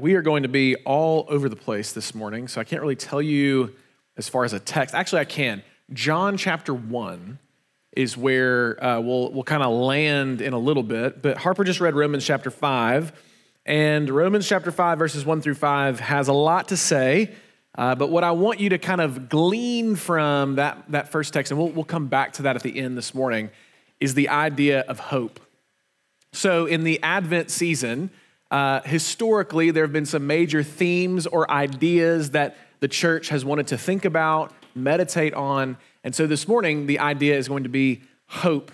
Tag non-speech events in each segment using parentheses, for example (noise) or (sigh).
we are going to be all over the place this morning, so I can't really tell you as far as a text. Actually, I can. John chapter 1 is where uh, we'll, we'll kind of land in a little bit, but Harper just read Romans chapter 5, and Romans chapter 5, verses 1 through 5, has a lot to say. Uh, but what I want you to kind of glean from that, that first text, and we'll, we'll come back to that at the end this morning, is the idea of hope. So, in the Advent season, uh, historically, there have been some major themes or ideas that the church has wanted to think about, meditate on. And so this morning, the idea is going to be hope.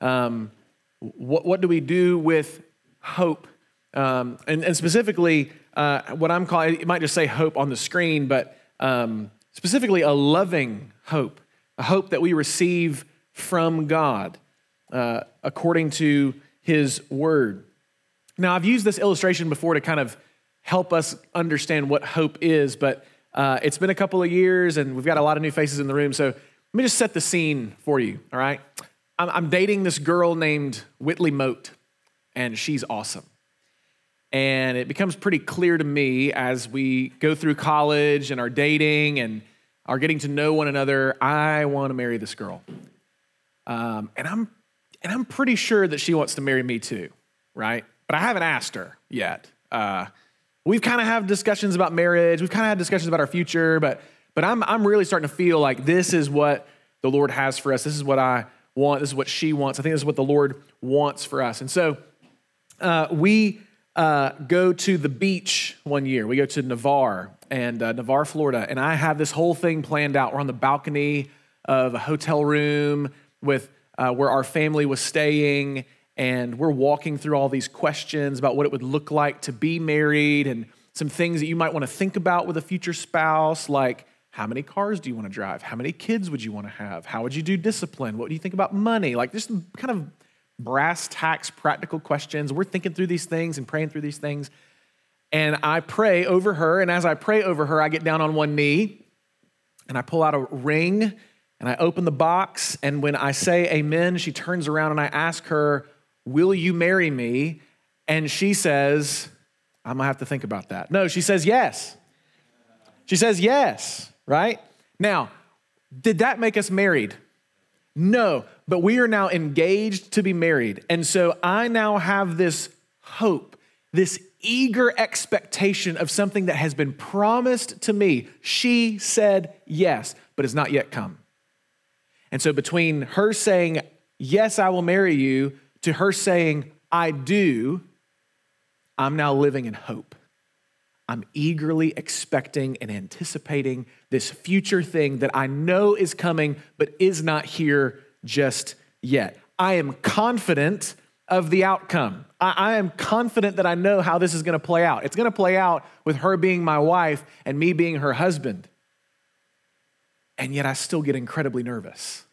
Um, what, what do we do with hope? Um, and, and, specifically, uh, what I'm calling, it might just say hope on the screen, but um, specifically a loving hope, a hope that we receive from God uh, according to his word. Now, I've used this illustration before to kind of help us understand what hope is, but uh, it's been a couple of years and we've got a lot of new faces in the room. So let me just set the scene for you, all right? I'm, I'm dating this girl named Whitley Moat, and she's awesome. And it becomes pretty clear to me as we go through college and are dating and are getting to know one another, I want to marry this girl. Um, and, I'm, and I'm pretty sure that she wants to marry me too, right? But I haven't asked her yet. Uh, we've kind of had discussions about marriage. We've kind of had discussions about our future, but but I'm I'm really starting to feel like this is what the Lord has for us. This is what I want. This is what she wants. I think this is what the Lord wants for us. And so uh, we uh, go to the beach one year. We go to Navarre and uh, Navarre, Florida, and I have this whole thing planned out. We're on the balcony of a hotel room with uh, where our family was staying and we're walking through all these questions about what it would look like to be married and some things that you might want to think about with a future spouse, like how many cars do you want to drive? How many kids would you want to have? How would you do discipline? What do you think about money? Like just kind of brass tacks, practical questions. We're thinking through these things and praying through these things. And I pray over her. And as I pray over her, I get down on one knee and I pull out a ring and I open the box. And when I say amen, she turns around and I ask her, Will you marry me? And she says, I'm gonna have to think about that. No, she says yes. She says yes, right? Now, did that make us married? No, but we are now engaged to be married. And so I now have this hope, this eager expectation of something that has been promised to me. She said yes, but has not yet come. And so between her saying, Yes, I will marry you, to her saying, I do, I'm now living in hope. I'm eagerly expecting and anticipating this future thing that I know is coming, but is not here just yet. I am confident of the outcome. I, I am confident that I know how this is going to play out. It's going to play out with her being my wife and me being her husband. And yet I still get incredibly nervous.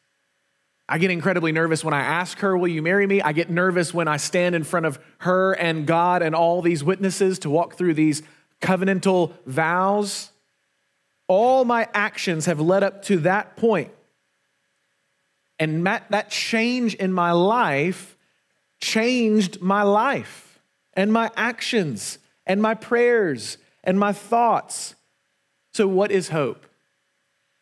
I get incredibly nervous when I ask her, Will you marry me? I get nervous when I stand in front of her and God and all these witnesses to walk through these covenantal vows. All my actions have led up to that point. And that change in my life changed my life and my actions and my prayers and my thoughts. So, what is hope?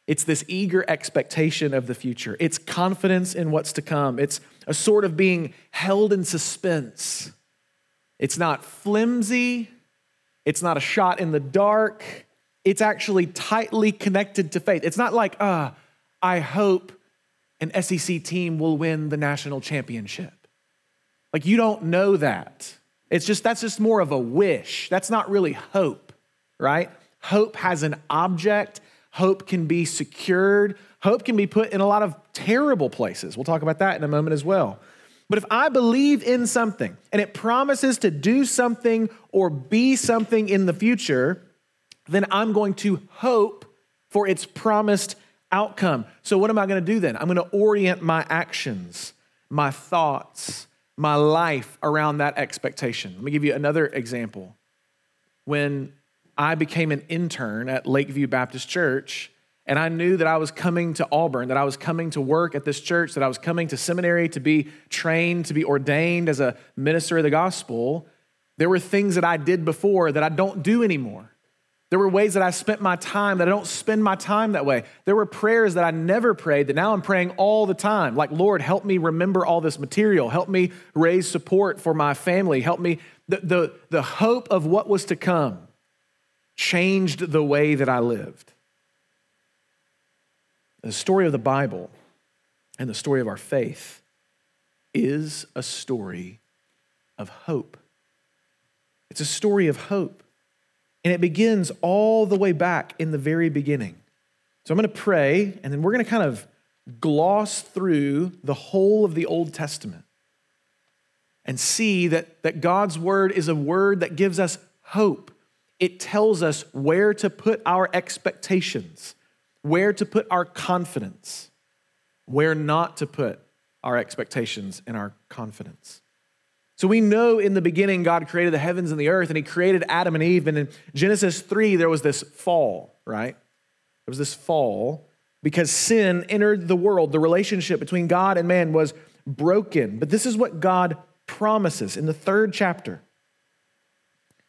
It's this eager expectation of the future. It's confidence in what's to come. It's a sort of being held in suspense. It's not flimsy. It's not a shot in the dark. It's actually tightly connected to faith. It's not like, ah, uh, I hope an SEC team will win the national championship. Like, you don't know that. It's just, that's just more of a wish. That's not really hope, right? Hope has an object Hope can be secured. Hope can be put in a lot of terrible places. We'll talk about that in a moment as well. But if I believe in something and it promises to do something or be something in the future, then I'm going to hope for its promised outcome. So, what am I going to do then? I'm going to orient my actions, my thoughts, my life around that expectation. Let me give you another example. When I became an intern at Lakeview Baptist Church, and I knew that I was coming to Auburn, that I was coming to work at this church, that I was coming to seminary to be trained, to be ordained as a minister of the gospel. There were things that I did before that I don't do anymore. There were ways that I spent my time that I don't spend my time that way. There were prayers that I never prayed that now I'm praying all the time. Like, Lord, help me remember all this material. Help me raise support for my family. Help me. The, the, the hope of what was to come changed the way that I lived. The story of the Bible and the story of our faith is a story of hope. It's a story of hope. And it begins all the way back in the very beginning. So I'm going to pray, and then we're going to kind of gloss through the whole of the Old Testament and see that, that God's word is a word that gives us hope. It tells us where to put our expectations, where to put our confidence, where not to put our expectations and our confidence. So we know in the beginning God created the heavens and the earth, and He created Adam and Eve. And in Genesis 3, there was this fall, right? There was this fall because sin entered the world. The relationship between God and man was broken. But this is what God promises in the third chapter.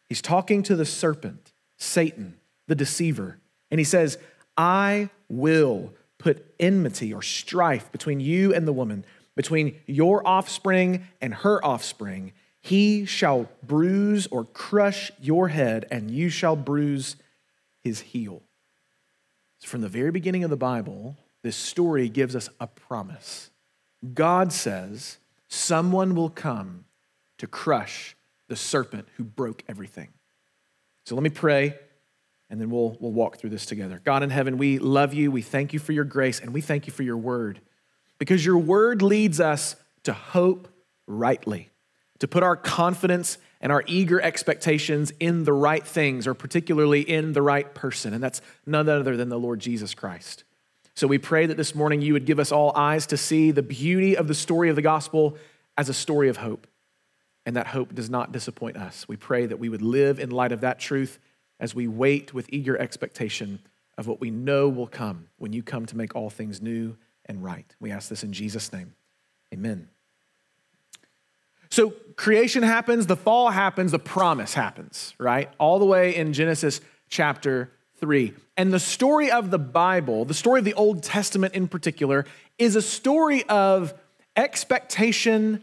He's talking to the serpent, Satan, the deceiver, and he says, I will put enmity or strife between you and the woman between your offspring and her offspring. He shall bruise or crush your head, and you shall bruise his heel. So from the very beginning of the Bible, this story gives us a promise. God says, Someone will come to crush the serpent who broke everything. So let me pray, and then we'll, we'll walk through this together. God in heaven, we love you. We thank you for your grace, and we thank you for your word because your word leads us to hope rightly, to put our confidence and our eager expectations in the right things, or particularly in the right person. And that's none other than the Lord Jesus Christ. So we pray that this morning you would give us all eyes to see the beauty of the story of the gospel as a story of hope. And that hope does not disappoint us. We pray that we would live in light of that truth as we wait with eager expectation of what we know will come when you come to make all things new and right. We ask this in Jesus' name. Amen. So creation happens, the fall happens, the promise happens, right? All the way in Genesis chapter 3. And the story of the Bible, the story of the Old Testament in particular, is a story of expectation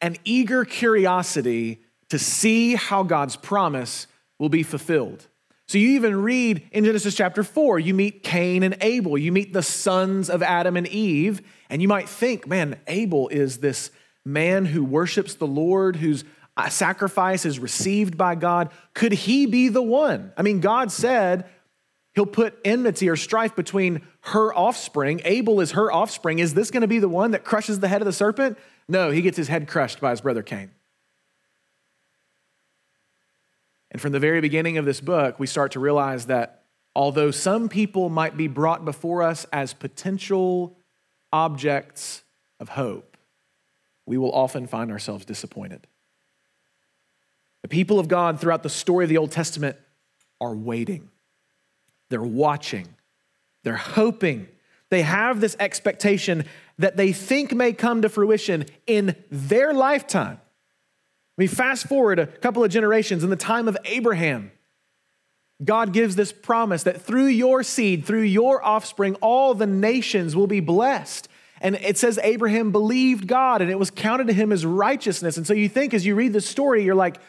and eager curiosity to see how God's promise will be fulfilled. So you even read in Genesis chapter 4, you meet Cain and Abel. You meet the sons of Adam and Eve, and you might think, man, Abel is this man who worships the Lord, whose uh, sacrifice is received by God. Could he be the one? I mean, God said he'll put enmity or strife between her offspring. Abel is her offspring. Is this going to be the one that crushes the head of the serpent? No, he gets his head crushed by his brother Cain. And from the very beginning of this book, we start to realize that although some people might be brought before us as potential objects of hope, we will often find ourselves disappointed. The people of God throughout the story of the Old Testament are waiting, they're watching, they're hoping. They have this expectation that they think may come to fruition in their lifetime. We fast forward a couple of generations in the time of Abraham. God gives this promise that through your seed, through your offspring, all the nations will be blessed. And it says Abraham believed God and it was counted to him as righteousness. And so you think as you read the story, you're like,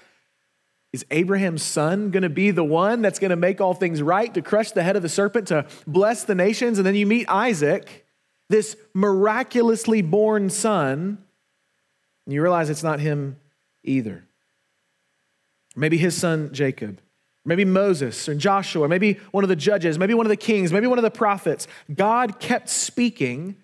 is Abraham's son going to be the one that's going to make all things right, to crush the head of the serpent, to bless the nations? And then you meet Isaac, this miraculously born son, and you realize it's not him either. Maybe his son Jacob, maybe Moses or Joshua, maybe one of the judges, maybe one of the kings, maybe one of the prophets. God kept speaking,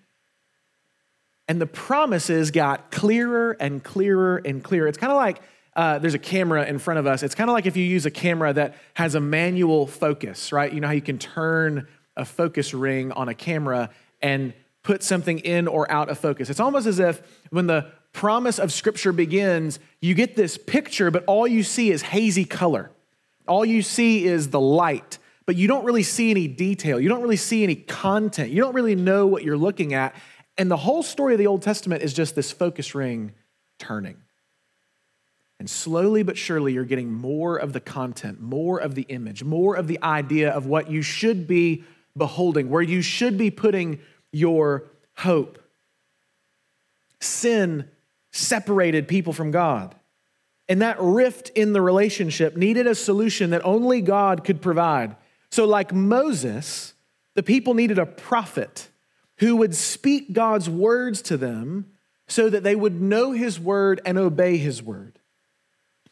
and the promises got clearer and clearer and clearer. It's kind of like uh, there's a camera in front of us. It's kind of like if you use a camera that has a manual focus, right? You know how you can turn a focus ring on a camera and put something in or out of focus. It's almost as if when the promise of Scripture begins, you get this picture, but all you see is hazy color. All you see is the light, but you don't really see any detail. You don't really see any content. You don't really know what you're looking at. And the whole story of the Old Testament is just this focus ring turning. And slowly but surely, you're getting more of the content, more of the image, more of the idea of what you should be beholding, where you should be putting your hope. Sin separated people from God. And that rift in the relationship needed a solution that only God could provide. So, like Moses, the people needed a prophet who would speak God's words to them so that they would know his word and obey his word.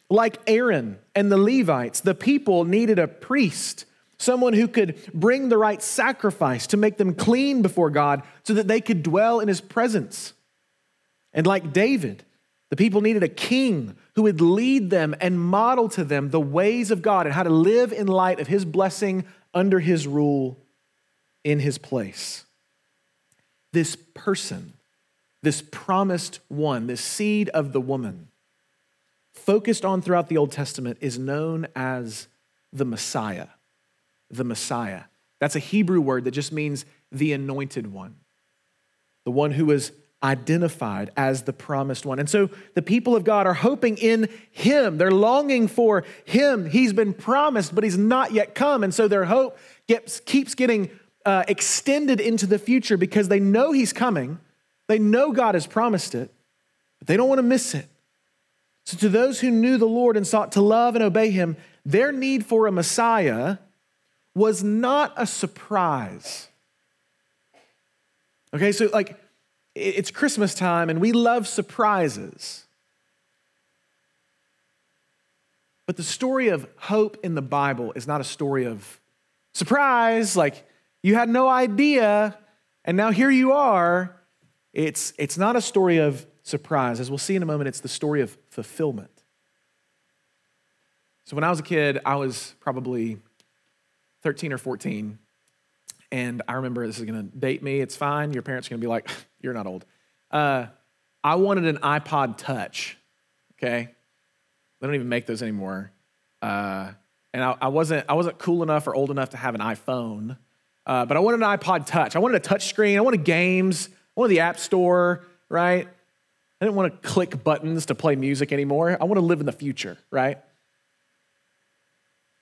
Like Aaron and the Levites, the people needed a priest, someone who could bring the right sacrifice to make them clean before God so that they could dwell in his presence. And like David, the people needed a king who would lead them and model to them the ways of God and how to live in light of his blessing under his rule in his place. This person, this promised one, this seed of the woman, focused on throughout the Old Testament, is known as the Messiah. The Messiah. That's a Hebrew word that just means the anointed one, the one who was identified as the promised one. And so the people of God are hoping in him. They're longing for him. He's been promised, but he's not yet come. And so their hope gets, keeps getting uh, extended into the future because they know he's coming. They know God has promised it, but they don't want to miss it. So, to those who knew the Lord and sought to love and obey him, their need for a Messiah was not a surprise. Okay, so like it's Christmas time and we love surprises. But the story of hope in the Bible is not a story of surprise, like you had no idea, and now here you are. It's, it's not a story of surprise. As we'll see in a moment, it's the story of fulfillment. So when I was a kid, I was probably 13 or 14. And I remember this is going to date me. It's fine. Your parents are going to be like, (laughs) you're not old. Uh, I wanted an iPod Touch, okay? They don't even make those anymore. Uh, and I, I, wasn't, I wasn't cool enough or old enough to have an iPhone. Uh, but I wanted an iPod Touch. I wanted a touch screen. I wanted games. I wanted the App Store, right? I didn't want to click buttons to play music anymore. I want to live in the future, right?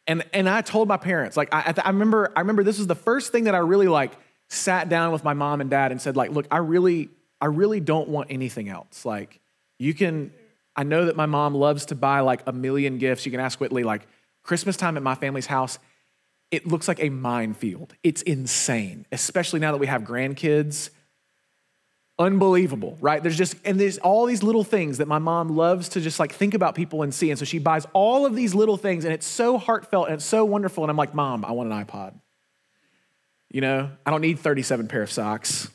And, and I told my parents, like, I, I remember, I remember this was the first thing that I really like sat down with my mom and dad and said, like, look, I really, I really don't want anything else. Like, you can, I know that my mom loves to buy like a million gifts. You can ask Whitley, like, Christmas time at my family's house, it looks like a minefield. It's insane, especially now that we have grandkids. Unbelievable, right? There's just, and there's all these little things that my mom loves to just like think about people and see. And so she buys all of these little things, and it's so heartfelt and it's so wonderful. And I'm like, Mom, I want an iPod. You know, I don't need 37 pair of socks.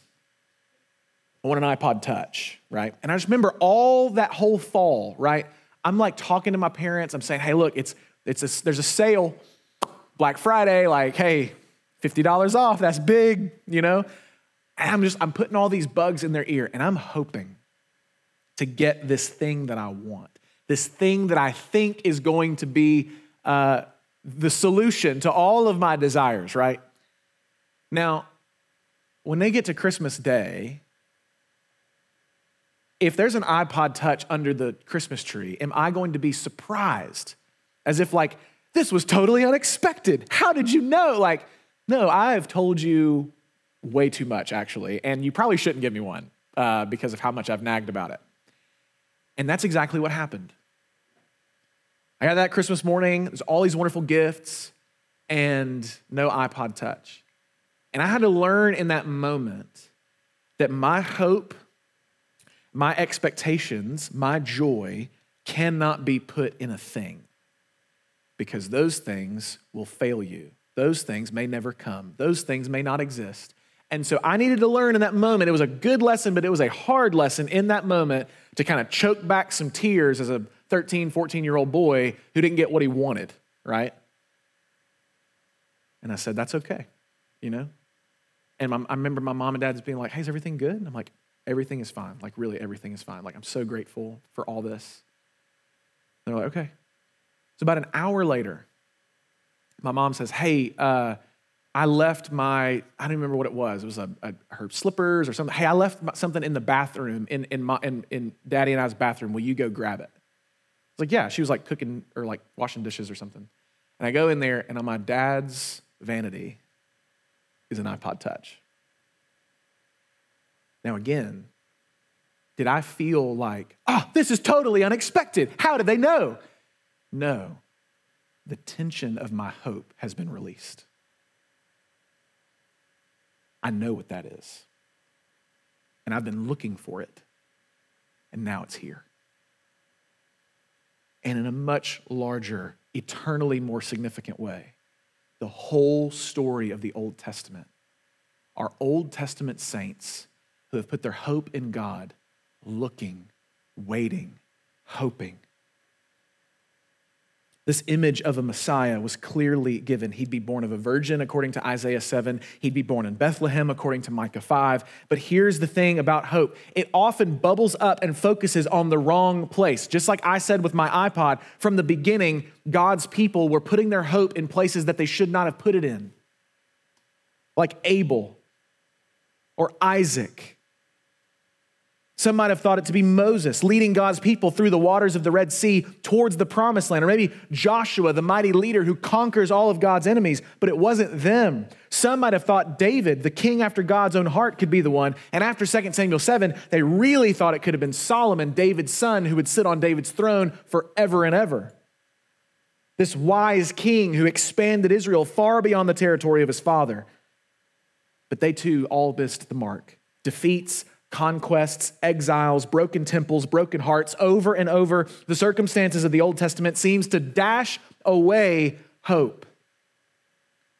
I want an iPod Touch, right? And I just remember all that whole fall, right? I'm like talking to my parents. I'm saying, hey, look, it's, it's a, there's a sale Black Friday, like, hey, $50 off, that's big, you know? And I'm just, I'm putting all these bugs in their ear and I'm hoping to get this thing that I want, this thing that I think is going to be uh, the solution to all of my desires, right? Now, when they get to Christmas Day, if there's an iPod Touch under the Christmas tree, am I going to be surprised? As if, like, this was totally unexpected. How did you know? Like, no, I have told you way too much, actually, and you probably shouldn't give me one uh, because of how much I've nagged about it. And that's exactly what happened. I got that Christmas morning, there's all these wonderful gifts, and no iPod Touch. And I had to learn in that moment that my hope, my expectations, my joy cannot be put in a thing because those things will fail you. Those things may never come. Those things may not exist. And so I needed to learn in that moment. It was a good lesson, but it was a hard lesson in that moment to kind of choke back some tears as a 13, 14 year old boy who didn't get what he wanted, right? And I said, that's okay, you know? And my, I remember my mom and dad just being like, hey, is everything good? And I'm like, everything is fine. Like, really, everything is fine. Like, I'm so grateful for all this. And they're like, okay, so about an hour later, my mom says, Hey, uh, I left my, I don't remember what it was. It was a, a, her slippers or something. Hey, I left something in the bathroom, in, in, my, in, in daddy and I's bathroom. Will you go grab it? It's like, yeah. She was like cooking or like washing dishes or something. And I go in there, and on my dad's vanity is an iPod Touch. Now, again, did I feel like, oh, this is totally unexpected? How did they know? No, the tension of my hope has been released. I know what that is. And I've been looking for it. And now it's here. And in a much larger, eternally more significant way, the whole story of the Old Testament are Old Testament saints who have put their hope in God, looking, waiting, hoping this image of a Messiah was clearly given. He'd be born of a virgin, according to Isaiah 7. He'd be born in Bethlehem, according to Micah 5. But here's the thing about hope it often bubbles up and focuses on the wrong place. Just like I said with my iPod, from the beginning, God's people were putting their hope in places that they should not have put it in, like Abel or Isaac some might have thought it to be Moses leading God's people through the waters of the Red Sea towards the promised land, or maybe Joshua, the mighty leader who conquers all of God's enemies, but it wasn't them. Some might have thought David, the king after God's own heart, could be the one. And after 2 Samuel 7, they really thought it could have been Solomon, David's son, who would sit on David's throne forever and ever. This wise king who expanded Israel far beyond the territory of his father. But they too all missed the mark. Defeats, conquests, exiles, broken temples, broken hearts, over and over, the circumstances of the Old Testament seems to dash away hope.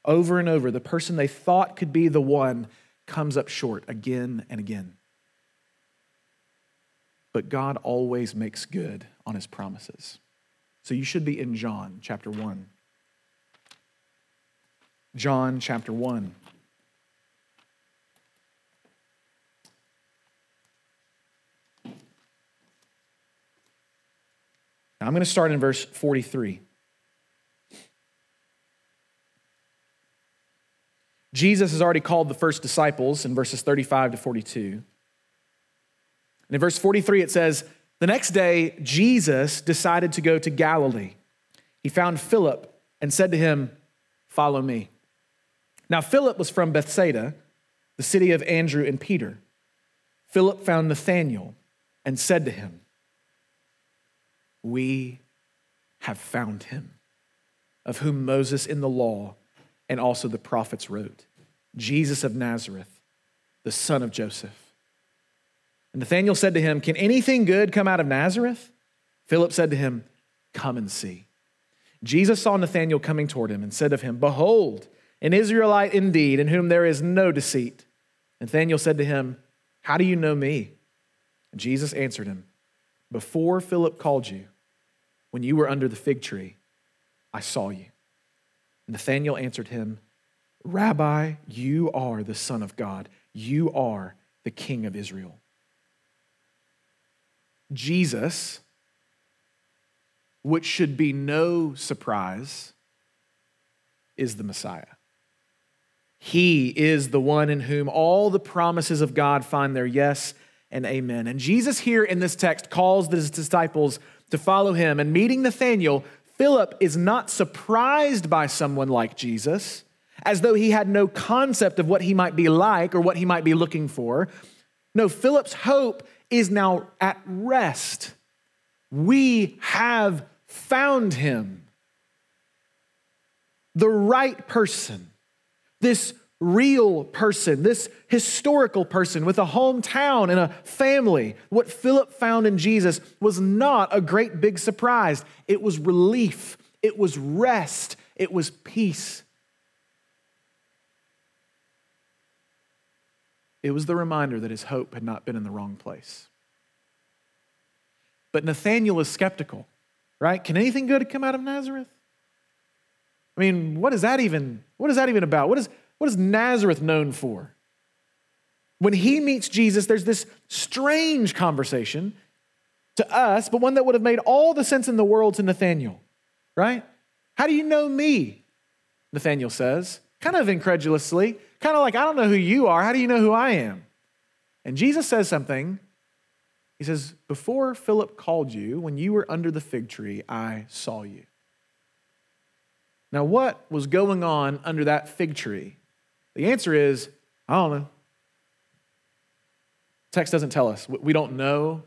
Over and over, the person they thought could be the one comes up short again and again. But God always makes good on his promises. So you should be in John chapter 1. John chapter 1. Now, I'm going to start in verse 43. Jesus has already called the first disciples in verses 35 to 42. And in verse 43, it says, The next day, Jesus decided to go to Galilee. He found Philip and said to him, Follow me. Now, Philip was from Bethsaida, the city of Andrew and Peter. Philip found Nathanael and said to him, we have found him, of whom Moses in the law and also the prophets wrote Jesus of Nazareth, the son of Joseph. And Nathanael said to him, Can anything good come out of Nazareth? Philip said to him, Come and see. Jesus saw Nathanael coming toward him and said of him, Behold, an Israelite indeed, in whom there is no deceit. Nathanael said to him, How do you know me? And Jesus answered him, Before Philip called you, when you were under the fig tree, I saw you. Nathanael answered him, Rabbi, you are the Son of God. You are the King of Israel. Jesus, which should be no surprise, is the Messiah. He is the one in whom all the promises of God find their yes and amen. And Jesus, here in this text, calls his disciples to follow him. And meeting Nathanael, Philip is not surprised by someone like Jesus, as though he had no concept of what he might be like or what he might be looking for. No, Philip's hope is now at rest. We have found him, the right person, this real person, this historical person with a hometown and a family. What Philip found in Jesus was not a great big surprise. It was relief, it was rest, it was peace. It was the reminder that his hope had not been in the wrong place. But Nathanael is skeptical, right? Can anything good come out of Nazareth? I mean, what is that even? What is that even about? What is what is Nazareth known for? When he meets Jesus, there's this strange conversation to us, but one that would have made all the sense in the world to Nathanael, right? How do you know me? Nathanael says, kind of incredulously, kind of like, I don't know who you are. How do you know who I am? And Jesus says something He says, Before Philip called you, when you were under the fig tree, I saw you. Now, what was going on under that fig tree? The answer is, I don't know. Text doesn't tell us. We don't know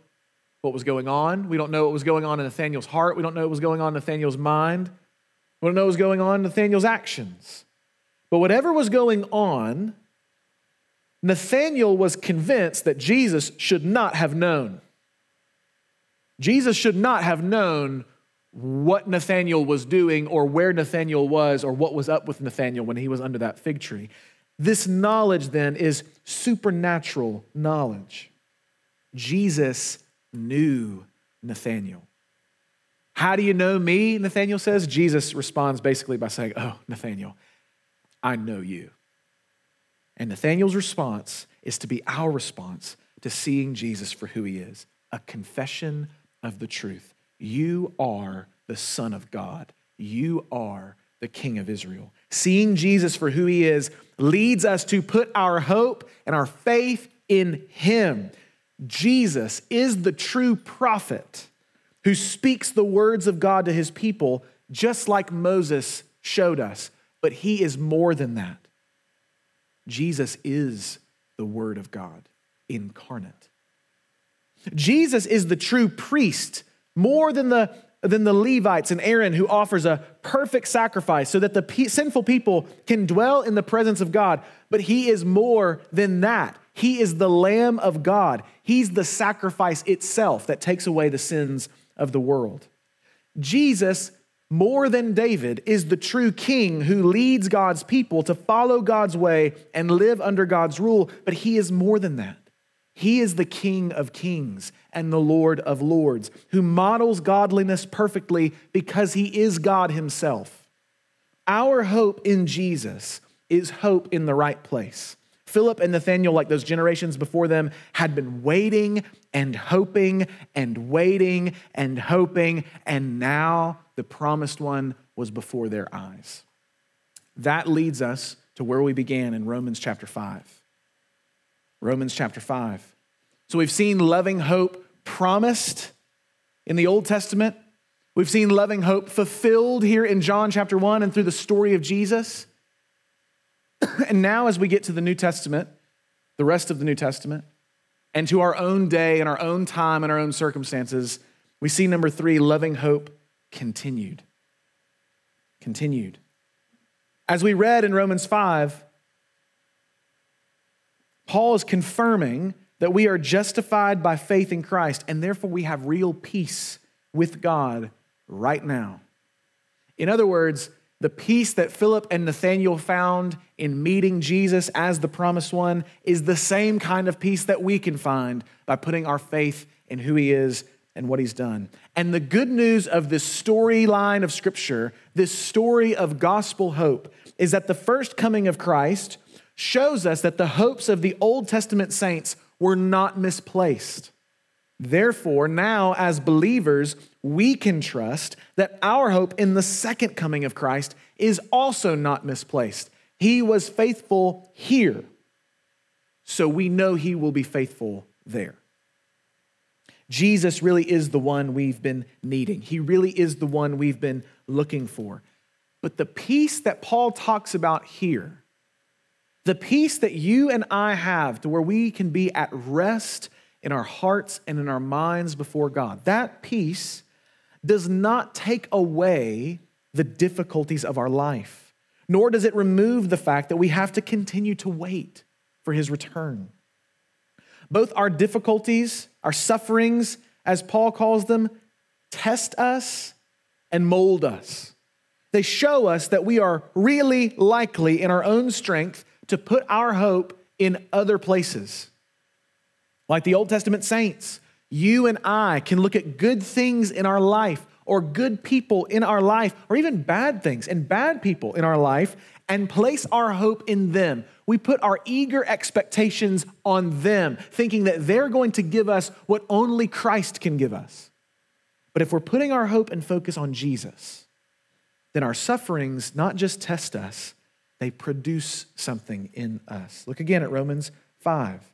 what was going on. We don't know what was going on in Nathanael's heart. We don't know what was going on in Nathanael's mind. We don't know what was going on in Nathanael's actions. But whatever was going on, Nathanael was convinced that Jesus should not have known. Jesus should not have known what Nathanael was doing or where Nathanael was or what was up with Nathanael when he was under that fig tree. This knowledge then is supernatural knowledge. Jesus knew Nathanael. How do you know me? Nathanael says. Jesus responds basically by saying, Oh, Nathanael, I know you. And Nathanael's response is to be our response to seeing Jesus for who he is a confession of the truth. You are the Son of God. You are the King of Israel. Seeing Jesus for who he is leads us to put our hope and our faith in him. Jesus is the true prophet who speaks the words of God to his people, just like Moses showed us. But he is more than that. Jesus is the Word of God incarnate. Jesus is the true priest, more than the, than the Levites and Aaron, who offers a perfect sacrifice so that the pe- sinful people can dwell in the presence of God. But he is more than that. He is the Lamb of God. He's the sacrifice itself that takes away the sins of the world. Jesus, more than David, is the true king who leads God's people to follow God's way and live under God's rule. But he is more than that. He is the King of kings and the Lord of lords, who models godliness perfectly because he is God himself. Our hope in Jesus is hope in the right place. Philip and Nathanael, like those generations before them, had been waiting and hoping and waiting and hoping, and now the promised one was before their eyes. That leads us to where we began in Romans chapter 5. Romans chapter 5. So we've seen loving hope promised in the Old Testament. We've seen loving hope fulfilled here in John chapter 1 and through the story of Jesus. (clears throat) and now, as we get to the New Testament, the rest of the New Testament, and to our own day and our own time and our own circumstances, we see number three loving hope continued. Continued. As we read in Romans 5, Paul is confirming that we are justified by faith in Christ, and therefore we have real peace with God right now. In other words, the peace that Philip and Nathaniel found in meeting Jesus as the promised one is the same kind of peace that we can find by putting our faith in who he is and what he's done. And the good news of this storyline of Scripture, this story of gospel hope, is that the first coming of Christ shows us that the hopes of the Old Testament saints were not misplaced. Therefore, now as believers, we can trust that our hope in the second coming of Christ is also not misplaced. He was faithful here, so we know he will be faithful there. Jesus really is the one we've been needing. He really is the one we've been looking for. But the peace that Paul talks about here the peace that you and I have to where we can be at rest in our hearts and in our minds before God, that peace does not take away the difficulties of our life, nor does it remove the fact that we have to continue to wait for his return. Both our difficulties, our sufferings, as Paul calls them, test us and mold us. They show us that we are really likely in our own strength to put our hope in other places. Like the Old Testament saints, you and I can look at good things in our life or good people in our life or even bad things and bad people in our life and place our hope in them. We put our eager expectations on them, thinking that they're going to give us what only Christ can give us. But if we're putting our hope and focus on Jesus, then our sufferings not just test us, they produce something in us. Look again at Romans 5.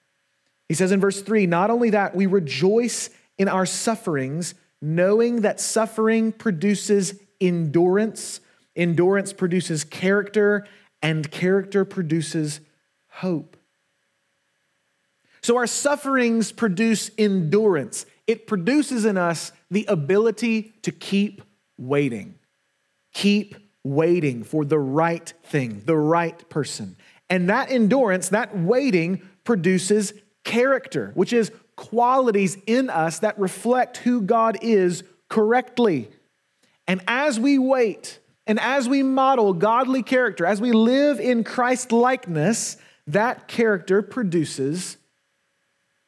He says in verse 3 Not only that, we rejoice in our sufferings, knowing that suffering produces endurance, endurance produces character, and character produces hope. So our sufferings produce endurance. It produces in us the ability to keep waiting. Keep waiting for the right thing, the right person. And that endurance, that waiting produces character, which is qualities in us that reflect who God is correctly. And as we wait and as we model godly character, as we live in Christ likeness, that character produces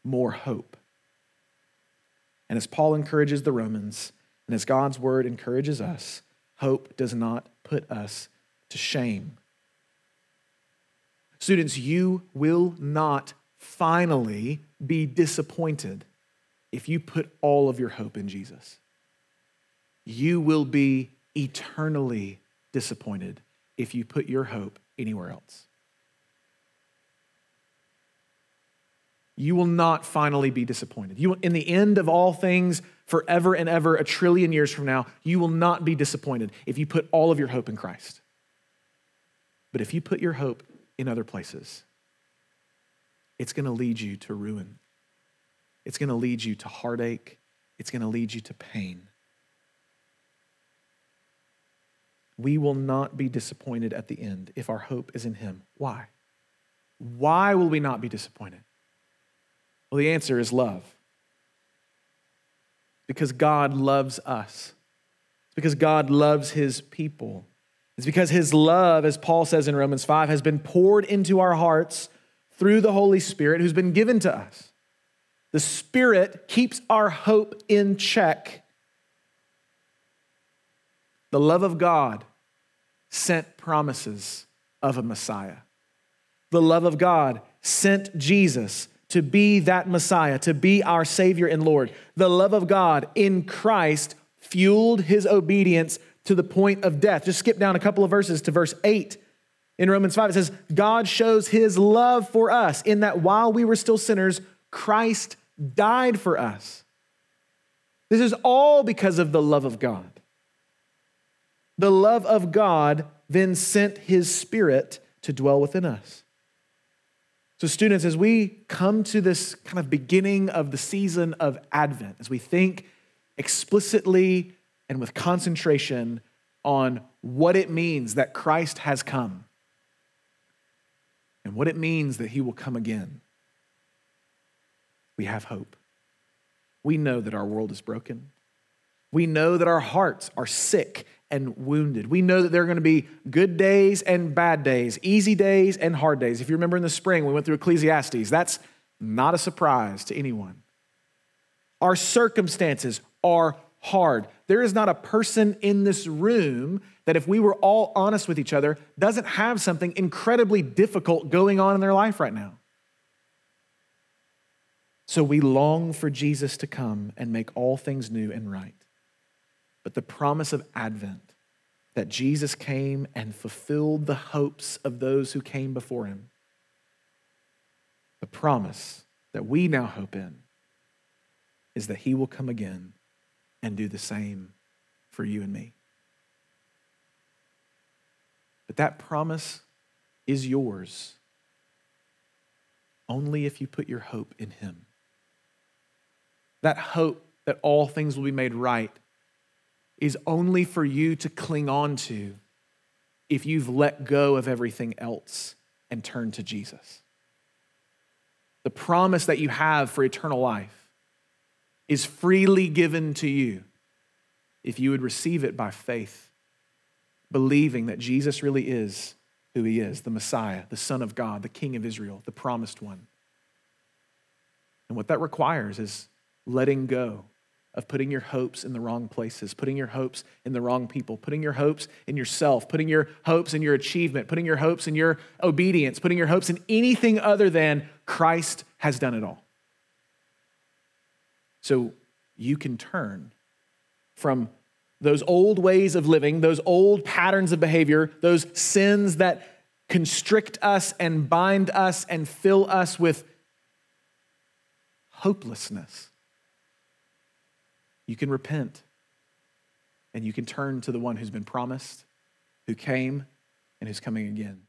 more hope. And as Paul encourages the Romans, and as God's word encourages us, hope does not put us to shame. Students, you will not finally be disappointed if you put all of your hope in Jesus. You will be eternally disappointed if you put your hope anywhere else. You will not finally be disappointed. You, in the end of all things, forever and ever, a trillion years from now, you will not be disappointed if you put all of your hope in Christ. But if you put your hope in other places, it's going to lead you to ruin. It's going to lead you to heartache. It's going to lead you to pain. We will not be disappointed at the end if our hope is in Him. Why? Why will we not be disappointed? Well, the answer is love. Because God loves us. It's because God loves His people. It's because His love, as Paul says in Romans 5, has been poured into our hearts through the Holy Spirit who's been given to us. The Spirit keeps our hope in check. The love of God sent promises of a Messiah. The love of God sent Jesus to be that Messiah, to be our Savior and Lord. The love of God in Christ fueled his obedience to the point of death. Just skip down a couple of verses to verse 8 in Romans 5, it says, God shows his love for us in that while we were still sinners, Christ died for us. This is all because of the love of God. The love of God then sent his spirit to dwell within us. So, students, as we come to this kind of beginning of the season of Advent, as we think explicitly and with concentration on what it means that Christ has come, and what it means that he will come again, we have hope. We know that our world is broken. We know that our hearts are sick and wounded. We know that there are going to be good days and bad days, easy days and hard days. If you remember in the spring, we went through Ecclesiastes. That's not a surprise to anyone. Our circumstances are hard. There is not a person in this room that, if we were all honest with each other, doesn't have something incredibly difficult going on in their life right now. So we long for Jesus to come and make all things new and right. But the promise of Advent, that Jesus came and fulfilled the hopes of those who came before him, the promise that we now hope in is that he will come again and do the same for you and me. But that promise is yours only if you put your hope in Him. That hope that all things will be made right is only for you to cling on to if you've let go of everything else and turned to Jesus. The promise that you have for eternal life is freely given to you if you would receive it by faith, believing that Jesus really is who he is the Messiah, the Son of God, the King of Israel, the promised one. And what that requires is letting go of putting your hopes in the wrong places, putting your hopes in the wrong people, putting your hopes in yourself, putting your hopes in your achievement, putting your hopes in your obedience, putting your hopes in anything other than Christ has done it all. So you can turn from those old ways of living, those old patterns of behavior, those sins that constrict us and bind us and fill us with hopelessness, you can repent and you can turn to the one who's been promised, who came, and who's coming again.